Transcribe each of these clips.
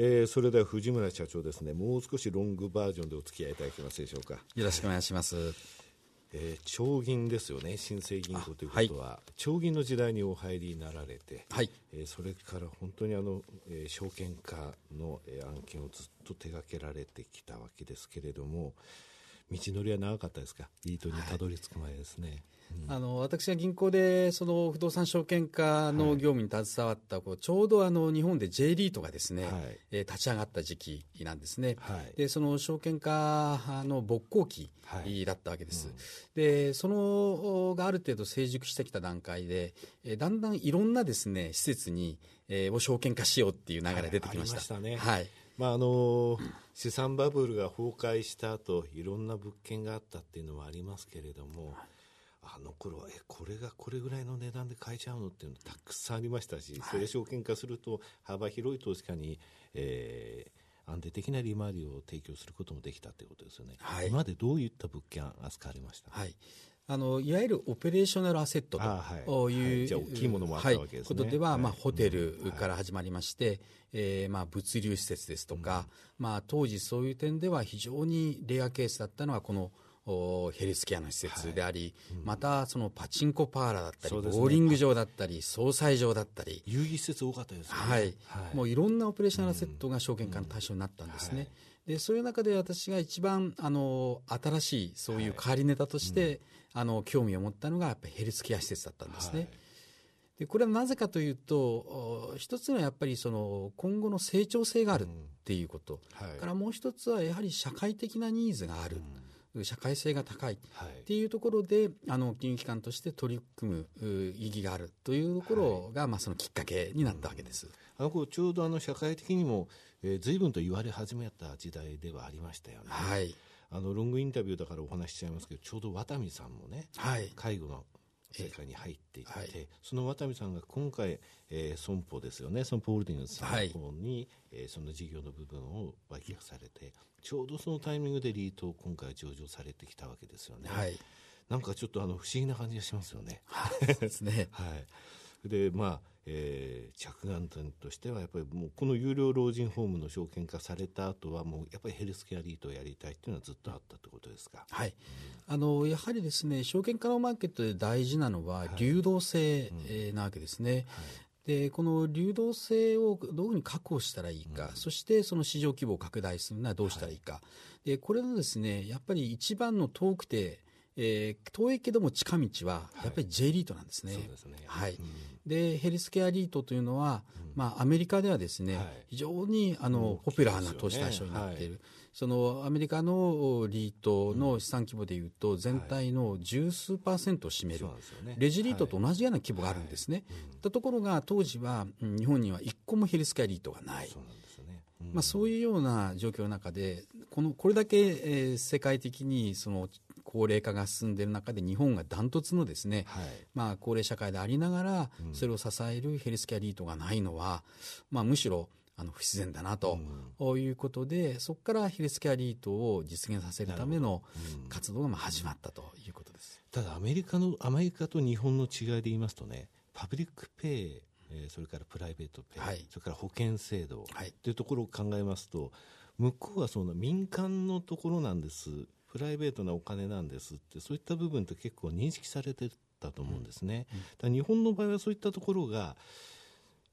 えー、それでは藤村社長ですね。もう少しロングバージョンでお付き合いいただけますでしょうか。よろしくお願いします。えー、長銀ですよね。新生銀行ということは、はい、長銀の時代にお入りになられて、はい。えー、それから本当にあの、えー、証券化の、えー、案件をずっと手掛けられてきたわけですけれども道のりは長かったですか？リートにたどり着く前ですね。はいあの私が銀行でその不動産証券化の業務に携わった、こうちょうどあの日本で J リートがですね、はい、え立ち上がった時期なんですね、はい、でその証券化の勃興期だったわけです、はいうん、でそのがある程度成熟してきた段階で、えだんだんいろんなですね施設に、えー、を証券化しようっていう流れが出てきました。はい、ね、はい。まああの資産バブルが崩壊した後いろんな物件があったっていうのはありますけれども、あの頃はえこれがこれぐらいの値段で買えちゃうのっていうのたくさんありましたし、それ証券化すると幅広い投資家に、えー、安定的な利回りを提供することもできたということですよね、はい、今までどういった物件扱われました？はい。あのいわゆるオペレーショナルアセットという、はい。はい、じゃ大きいものもあったわけですね、ことでは、まあ、ホテルから始まりまして、はい、えー、まあ、物流施設ですとか、うん、まあ、当時そういう点では非常にレアケースだったのはこのヘルスケアの施設であり、はい。うん、またそのパチンコパーラーだったり、ね、ボーリング場だったり、総裁場だったり、遊戯施設多かったですね、はい、はい、もういろんなオペレーショナルセットが証券化の対象になったんですね。うん。はい。でそういう中で私が一番あの新しいそういう変わりネタとして、あの興味を持ったのがやっぱりヘルスケア施設だったんですね。はい、でこれはなぜかというと一つはやっぱりその今後の成長性があるっていうこと、からもう一つはやはり社会的なニーズがある。うん社会性が高いっていうところで、はい、あの金融機関として取り組む意義があるというところが、はい、まあ、そのきっかけになったわけです。あのちょうどあの社会的にも、えー、随分と言われ始めた時代ではありましたよね。はい、あのロングインタビューだからお話ししちゃいますけどちょうど渡美さんもね、はい、介護の世界に入っていて、はい、その渡美さんが今回、えー、損保ですよね損保ホールディングスの方に、はい、えー、その事業の部分を売却されてちょうどそのタイミングでリートを今回上場されてきたわけですよね。はい、なんかちょっとあの不思議な感じがしますよね。ですね。はい。でまあえー、着眼点としてはやっぱりもうこの有料老人ホームの証券化された後はもうやっぱりヘルスケアリートをやりたいっていうのはずっとあったということですか、はい、うん、あのやはりですね証券化のマーケットで大事なのは流動性なわけですね。はい。でこの流動性をどういうふうに確保したらいいか、うん、そしてその市場規模を拡大するのはどうしたらいいか、はい、でこれのですねやっぱり一番の遠くてえー、遠いけども近道はやっぱり J リートなんですね。はい、ですね。はい、うん、でヘルスケアリートというのは、うん、まあ、アメリカではですね、はい、非常にあの、ポピュラーな投資対象になっている。そのアメリカのリートの資産規模でいうと、全体の十数パーセントを占める、ね、レジリートと同じような規模があるんですね。はい、ところが、当時は日本には一個もヘルスケアリートがない。まあ、そういうような状況の中でこのこれだけ、えー、世界的にその高齢化が進んでいる中で日本がダントツのですね、はい、まあ、高齢社会でありながらそれを支えるヘルスケアリートがないのは、まあ、むしろあの不自然だなと、いうことでそこからヘルスケアリートを実現させるための活動がまあ始まったということです。ただアメリカのアメリカと日本の違いで言いますとね public pay えー、それから private pay、はい、それから保険制度というところを考えますと、向こうはその民間のところなんですプライベートなお金なんですってそういった部分って結構認識されてたと思うんですね。うん、日本の場合はそういったところが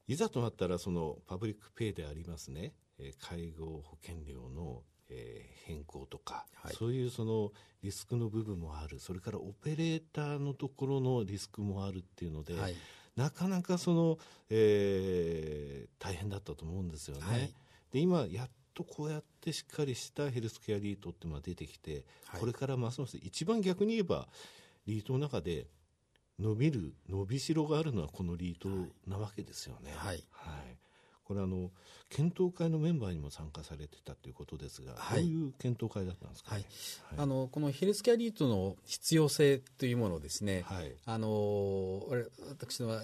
いざとなったらその public pay でありますね、えー、介護保険料の、えー、変更とか、はい、そういうそのリスクの部分もある。それからオペレーターのところのリスクもあるっていうので、はい、なかなかその、えー、大変だったと思うんですよね。はい、で今やっとこうやってしっかりしたヘルスケアリートっていうのが出てきて、はい、これからますます一番逆に言えばリートの中で伸びる伸びしろがあるのはこのリートなわけですよね。はい、はい。これあの検討会のメンバーにも参加されてたということですが、はい、どういう検討会だったんですか、ね、はい、あのこのヘルスケアリートの必要性というものをですね、はい、あの私は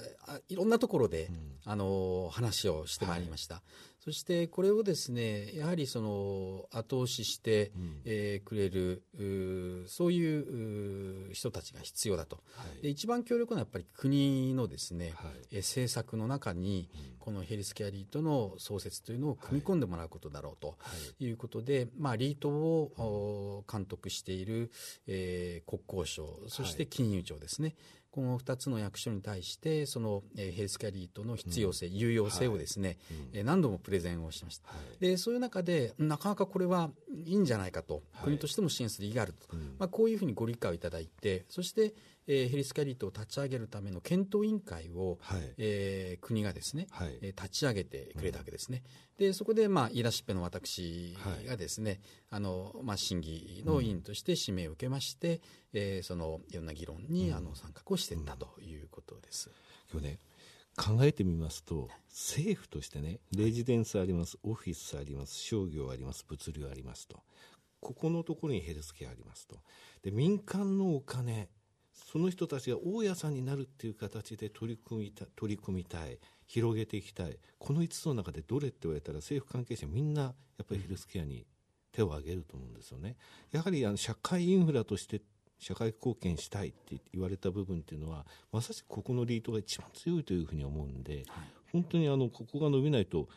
いろんなところで、うん、あの話をしてまいりました、そしてこれをですねやはりその後押しして、うん、えー、くれるそういう人たちが必要だと、はい、で一番強力なやっぱり国のですね、はい、え政策の中に、このヘルスケアリートの創設というのを組み込んでもらうことだろうとい。うことで、はい、まあ、リートを監督している、えー、国交省そして金融庁ですね、この2つの役所に対してその、えー、ヘルスケアリートの必要性、うん、有用性をですね、はい。えー、何度もプレゼンをしました、はい、でそういう中でなかなかこれはいいんじゃないかと、国としても支援する意義があると、まあ、こういうふうにご理解をいただいてそしてえー、ヘリスキャリートを立ち上げるための検討委員会を、はい、えー、国がですね、はい、えー、立ち上げてくれたわけですね。うん、でそこで、まあ、言い出しっぺの私がですね、はい、あのまあ、審議の委員として指名を受けまして、うん、えー、そのいろんな議論に、うん、あの参画をしていったということです。今日ね考えてみますと政府としてねレジデンスありますオフィスあります商業あります物流ありますとここのところにヘルスケアありますと。で民間のお金その人たちが大家さんになるっていう形で取り組みた取り組みたい広げていきたいこの5つの中でどれって言われたら政府関係者みんなやっぱりヘルスケアに手を挙げると思うんですよね。やはりあの社会インフラとして社会貢献したいって言われた部分っていうのはまさしくここのリートが一番強いというふうに思うんで、はい、本当にあのここが伸びないと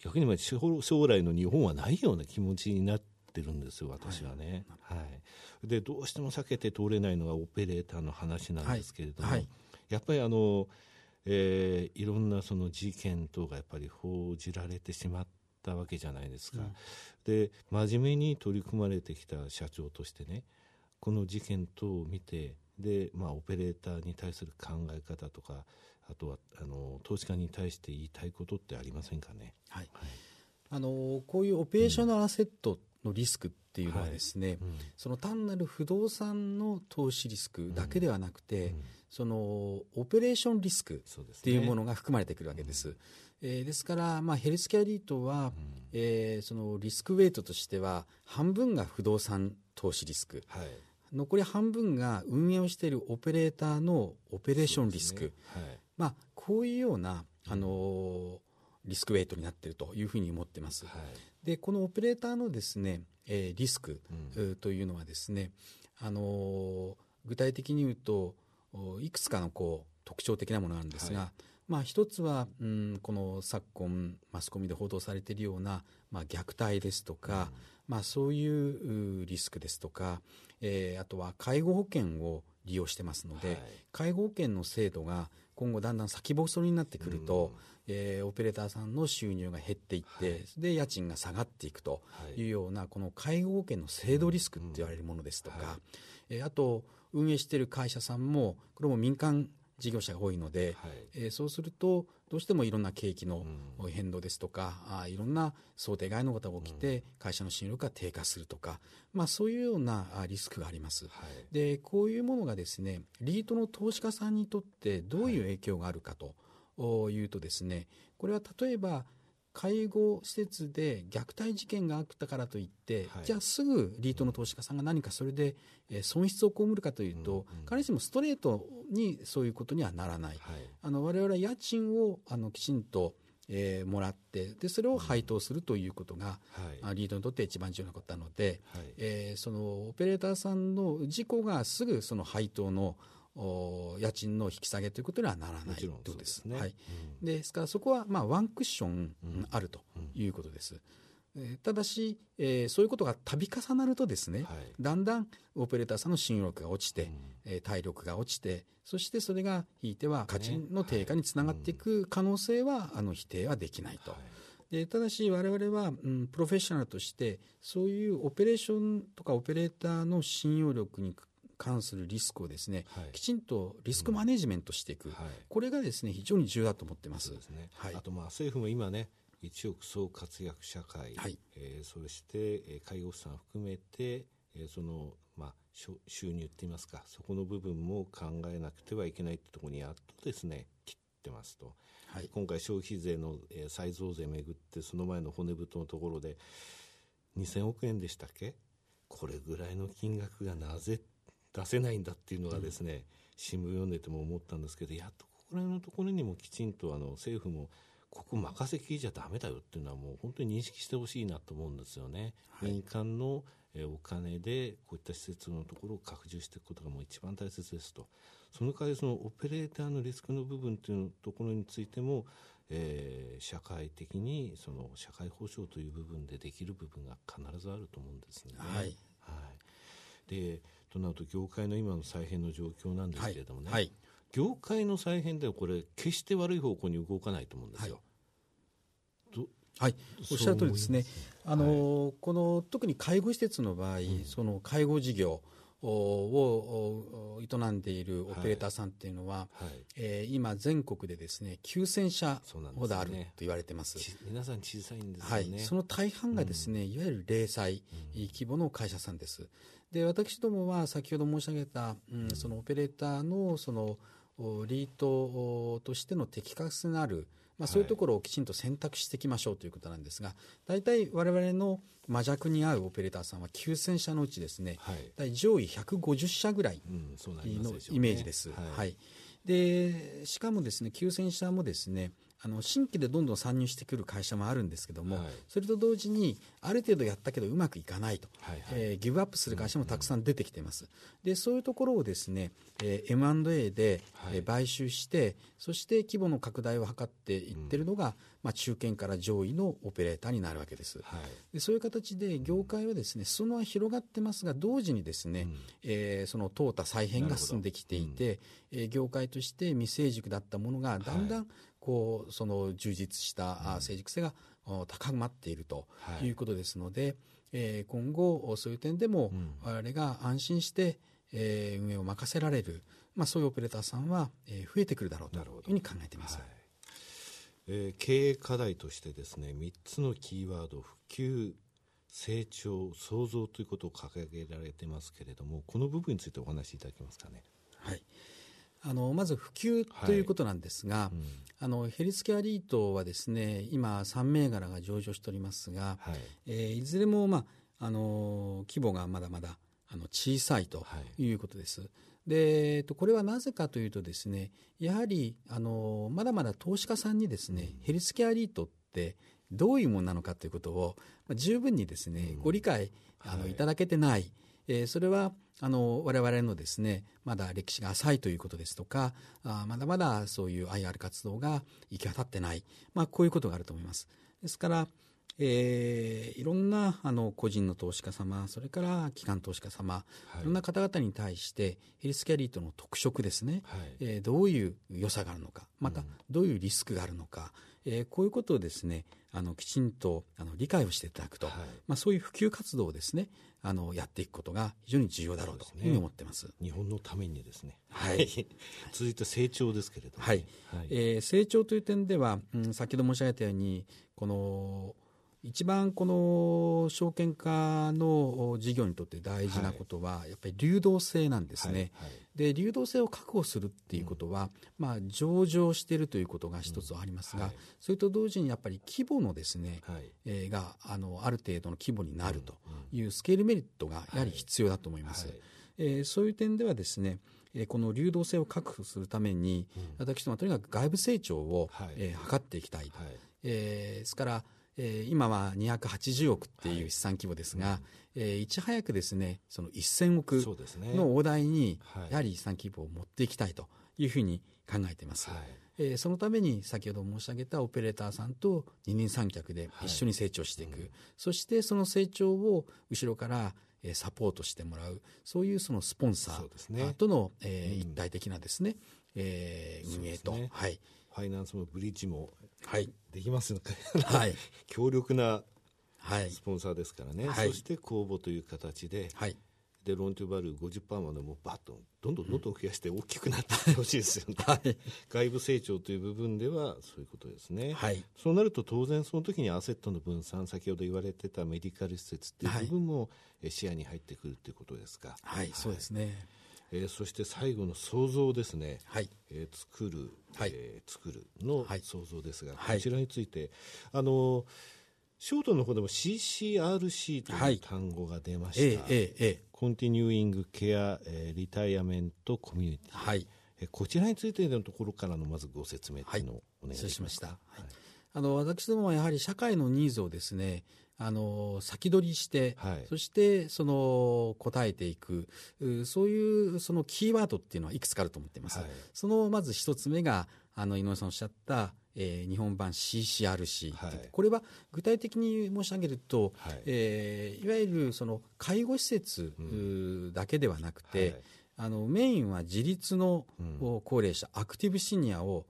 逆に将来の日本はないような気持ちになってるんですよ私はね。はい、はい。でどうしても避けて通れないのがオペレーターの話なんですけれども、はい。はい、やっぱりあの、えー、いろんなその事件等がやっぱり報じられてしまったわけじゃないですか、うん、で真面目に取り組まれてきた社長としてねこの事件等を見てで、まあ、オペレーターに対する考え方とかあとはあの投資家に対して言いたいことってありませんかね？はい、はい、あのこういうオペレーショナルアセットのリスクっていうのはですね、はいうん、その単なる不動産の投資リスクだけではなくて、うん、そのオペレーションリスクっていうものが含まれてくるわけです。ですえー、ですから、まあ、ヘルスケアリートは、うん、えー、そのリスクウェイトとしては半分が不動産投資リスク、はい、残り半分が運営をしているオペレーターのオペレーションリスク、ね。はい、まあ、こういうような、あのー、リスクウェイトになっているというふうに思ってます。はい。でこのオペレーターのですね、えー、リスク、というのはですね、あのー、具体的に言うといくつかのこう特徴的なものなんですが、はい、まあ、一つは、うん、この昨今マスコミで報道されているような、まあ、虐待ですとか、うん、まあ、そういうリスクですとか、えー、あとは介護保険を利用してますので、はい、介護保険の制度が今後だんだん先細りになってくると、うん。えー、オペレーターさんの収入が減っていって、はい、で家賃が下がっていくというような、この介護保険の制度リスクって言われるものですとか、うん。はい、えー、あと運営している会社さんもこれも民間事業者が多いので、はい、えー、そうするとどうしてもいろんな景気の変動ですとか、うん、あいろんな想定外のことが起きて、会社の信用力が低下するとか、まあ、そういうようなリスクがあります、はい、でこういうものがですねリートの投資家さんにとってどういう影響があるかと。いうとですねこれは例えば介護施設で虐待事件があったからといって、はい、じゃあすぐリートの投資家さんが何かそれで損失を被るかというと、うんうん、彼氏もストレートにそういうことにはならない、はい、あの我々は家賃をあのきちんとえー、もらってでそれを配当するということが、はい、リードにとって一番重要なことなので、はい、えー、そのオペレーターさんの事故がすぐその配当の家賃の引き下げということにはならないということです。ね、はい、うん、ですからそこはまあワンクッションあるということです。えただし、えー、そういうことが度重なるとですね、はい、だんだんオペレーターさんの信用力が落ちて、うん、えー、体力が落ちてそしてそれがひいては価値の低下につながっていく可能性は、あの否定はできないと。はい。でただし我々は、うん、プロフェッショナルとしてそういうオペレーションとかオペレーターの信用力に関するリスクをですね、はい、きちんとリスクマネジメントしていく、うん。はい、これがですね非常に重要だと思ってます。すね。はい、あとまあ政府も今ね一億総活躍社会、はい。えー、そして、えー、介護士さん含めて、えー、そのまあ収入って言いますかそこの部分も考えなくてはいけないってところにやっとですね切ってますと、はい、今回消費税の、えー、再増税めぐってその前の骨太のところで2000億円でしたっけ？これぐらいの金額がなぜ出せないんだっていうのがですね、新聞読んでても思ったんですけどやっとここら辺のところにもきちんとあの政府もここ任せきりじゃだめだよっていうのはもう本当に認識してほしいなと思うんですよね。はい、民間のお金でこういった施設のところを拡充していくことがもう一番大切ですと。その代わりそのオペレーターのリスクの部分というところについても、えー、社会的にその社会保障という部分でできる部分が必ずあると思うんですね。はい、はい、でとなると業界の今の再編の状況なんですけれどもね、はい、業界の再編ではこれ決して悪い方向に動かないと思うんですよ。はい、おっしゃる通りですね。あの、はい、この特に介護施設の場合、うん、その介護事業を営んでいるオペレーターさんっていうのは、はいはい、えー、今全国でですね9000社ほどあると言われてます。すね、皆さん小さいんですね、はい。その大半がですね、うん、いわゆる零細規模の会社さんです。で私どもは先ほど申し上げた、うん、そのオペレーターのそのリートとしての適格のあるまあ、そういうところをきちんと選択していきましょうということなんですが、大体我々の魔弱に合うオペレーターさんは9000社のうちですね、はい、上位150社ぐらいのイメージです。はい、はい、でしかもですね9000社もですねあの新規でどんどん参入してくる会社もあるんですけども、はい、それと同時にある程度やったけどうまくいかないと、はいはい、えー、ギブアップする会社もたくさん出てきています、うんうん、でそういうところをですね、えー、M&A で、はい、買収してそして規模の拡大を図っていってるのが、うん、まあ、中堅から上位のオペレーターになるわけです、はい、でそういう形で業界はですね裾野は広がってますが同時にですね、うん、えー、その淘汰再編が進んできていて、うん、えー、業界として未成熟だったものがだんだん、はいこうその充実した成熟性が高まっているとい。うことですので、はい、えー、今後そういう点でも我々が安心して、えー、運営を任せられる、まあ、そういうオペレーターさんは、えー、増えてくるだろうというふうに考えています。はい、えー、経営課題としてですね3つのキーワード普及成長創造ということを掲げられてますけれどもこの部分についてお話しいただけますかね。はいあのまず普及ということなんですが、はい。うん、あのヘルスケアリートはですね今3銘柄が上場しておりますが、はい。えー、いずれも、まあ、あの規模がまだまだあの小さいとい。うことです。はいで、えっと、これはなぜかというとですねやはりあのまだまだ投資家さんにですね、うん、ヘルスケアリートってどういうものなのかということを、まあ、十分にですね、うん、ご理解あの、はい、いただけてない、えー、それはあの我々のですねまだ歴史が浅いということですとかあまだまだそういう IR 活動が行き渡ってない、まあ、こういうことがあると思います。ですから、えー、いろんなあの個人の投資家様それから機関投資家様、はい、いろんな方々に対してヘルスケアリートの特色ですね、はい、えー、どういう良さがあるのかまたどういうリスクがあるのか、うん、えー、こういうことをですねあのきちんとあの理解をしていただくと、はい、まあ、そういう普及活動をですねあのやっていくことが非常に重要だろうというふうに思ってます。日本のためにですね。はい。続いて成長ですけれども、ね、はい。はい、えー、成長という点では、うん、先ほど申し上げたようにこの一番この証券化の事業にとって大事なことは、やっぱり流動性なんですね、はいはい、で流動性を確保するっていうことは、うん、まあ、上場しているということが一つありますが、うんはい、それと同時にやっぱり規模のですね、はい、えー、があのある程度の規模になるというスケールメリットがやはり必要だと思います。はい、えー、そういう点ではですねこの流動性を確保するために、うん、私どもはとにかく外部成長を、はい、えー、図っていきたいと、はい、えー、ですからえー、今は280億っていう資産規模ですが、はい、えー、いち早くですねその1000億の大台にやはり資産規模を持っていきたいというふうに考えています。はい、えー、そのために先ほど申し上げたオペレーターさんと二人三脚で一緒に成長していく、はいうん、そしてその成長を後ろからサポートしてもらう。そういうそのスポンサーとの、ねえー、一体的なですね、うん、えー、運営と、ね、はい、ファイナンスもブリッジもできますのか、はい、強力なスポンサーですからね、はい、そして公募という形で、はい、でローントゥバルー50%までもバッとどんどんどんどん増やして大きくなってほしいですよね、はい、外部成長という部分ではそういうことですね、はい、そうなると当然その時にアセットの分散先ほど言われてたメディカル施設っていう部分も視野に入ってくるということですか。はい、そうですねえー、そして最後の創造ですね、はい。えー、作る、はい。えー、作るの創造ですが、はい、こちらについて、あのショートの方でも CCRC という単語が出ました、はいええコンティニューイングケア、えー、リタイアメントコミュニティ、はい。えー、こちらについてのところからのまずご説明というのをお願いしました。はい。あの私どもはやはり社会のニーズをですねあの先取りして、はい、そしてその答えていく。そういうそのキーワードっていうのはいくつかあると思っています、はい、そのまず一つ目があの井上さんおっしゃったえー、日本版 CCRC、はい、これは具体的に申し上げると、はい。えー、いわゆるその介護施設だけではなくて、うんはい、あのメインは自立の高齢者、うん、アクティブシニアを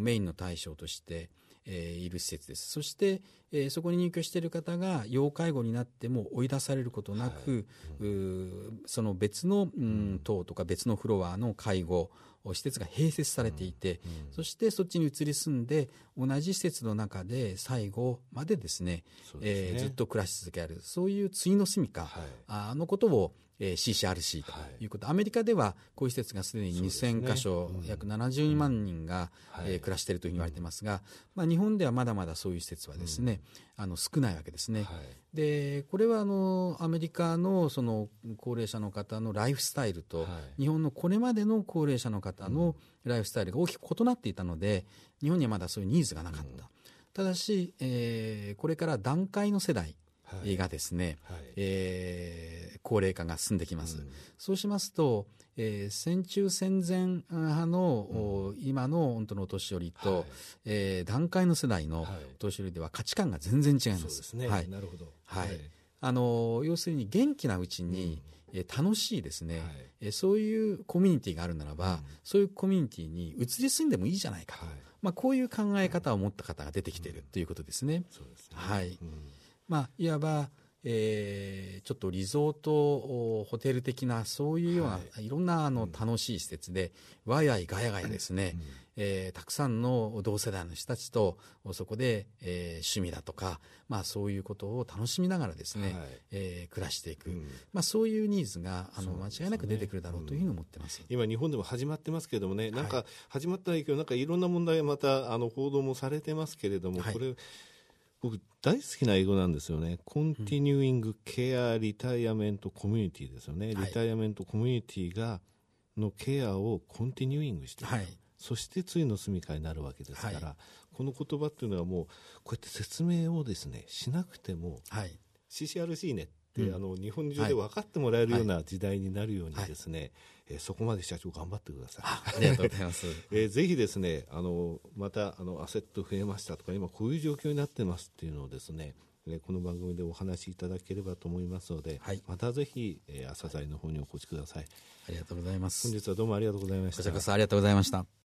メインの対象として、えー、いる施設です。そして、えー、そこに入居している方が要介護になっても追い出されることなく、はい。うん、その別の、うん、棟とか別のフロアの介護施設が併設されていて、うんうん、そしてそっちに移り住んで同じ施設の中で最後までですねすね、えー、ずっと暮らし続ける。そういう次の住みか、はい、あのことをえー、CCRC とい。うこと、はい、アメリカではこういう施設がすでに2000箇所、ねうん、約70万人が、うん、えー、暮らしているというふうに言われていますが、まあ、日本ではまだまだそういう施設はですね、うん、あの少ないわけですね。はい、でこれはあのアメリカのその高齢者の方のライフスタイルと、はい、日本のこれまでの高齢者の方のライフスタイルが大きく異なっていたので日本にはまだそういうニーズがなかった。ただし、えー、これから段階の世代がですね、はい、えー、高齢化が進んできます。うん、そうしますと、えー、戦中戦前派の、うん、今の本当のお年寄りと、はい、えー、段階の世代のお年寄りでは価値観が全然違います。すね。はい、なるほど。はい。あの要するに元気なうちに、うん、え楽しいですね、はい、えそういうコミュニティがあるならば、うん、そういうコミュニティに移り住んでもいいじゃないかと、はい、まあ、こういう考え方を持った方が出てきているということですね。そうですね。はい、まあ、いわば、えー、ちょっとリゾートホテル的なそういうような、はい、いろんなあの楽しい施設で、わやいがやがやですね、うん、えー、たくさんの同世代の人たちとそこで、えー、趣味だとか、まあ、そういうことを楽しみながらですね、はい、えー、暮らしていく、うん、まあ、そういうニーズがあの、間違いなく出てくるだろうというふうに思ってます、うん、今、日本でも始まってますけれどもね、なんか始まったらいいけど、なんかいろんな問題またあの報道もされてますけれども、はい、これ僕大好きな英語なんですよね。 continuing care retirement community ですよね。 retirement community がのケアを continuing してはい、そして次の住みかになるわけですから、はい、この言葉っていうのはもうこうやって説明をですねしなくても、はい、CCRC ね、うん、あの日本中で分かってもらえるような時代になるようにですね、はい、えー、そこまで社長頑張ってください。ありがとうございます。えー、ぜひですね、あのまたあのアセット増えましたとか今こういう状況になってますっていうのをですね。えこの番組でお話しいただければと思いますので、はい、またぜひ、えー、朝鮮の方にお越しください。ありがとうございます。本日はどうもありがとうございました。こちらこそありがとうございました。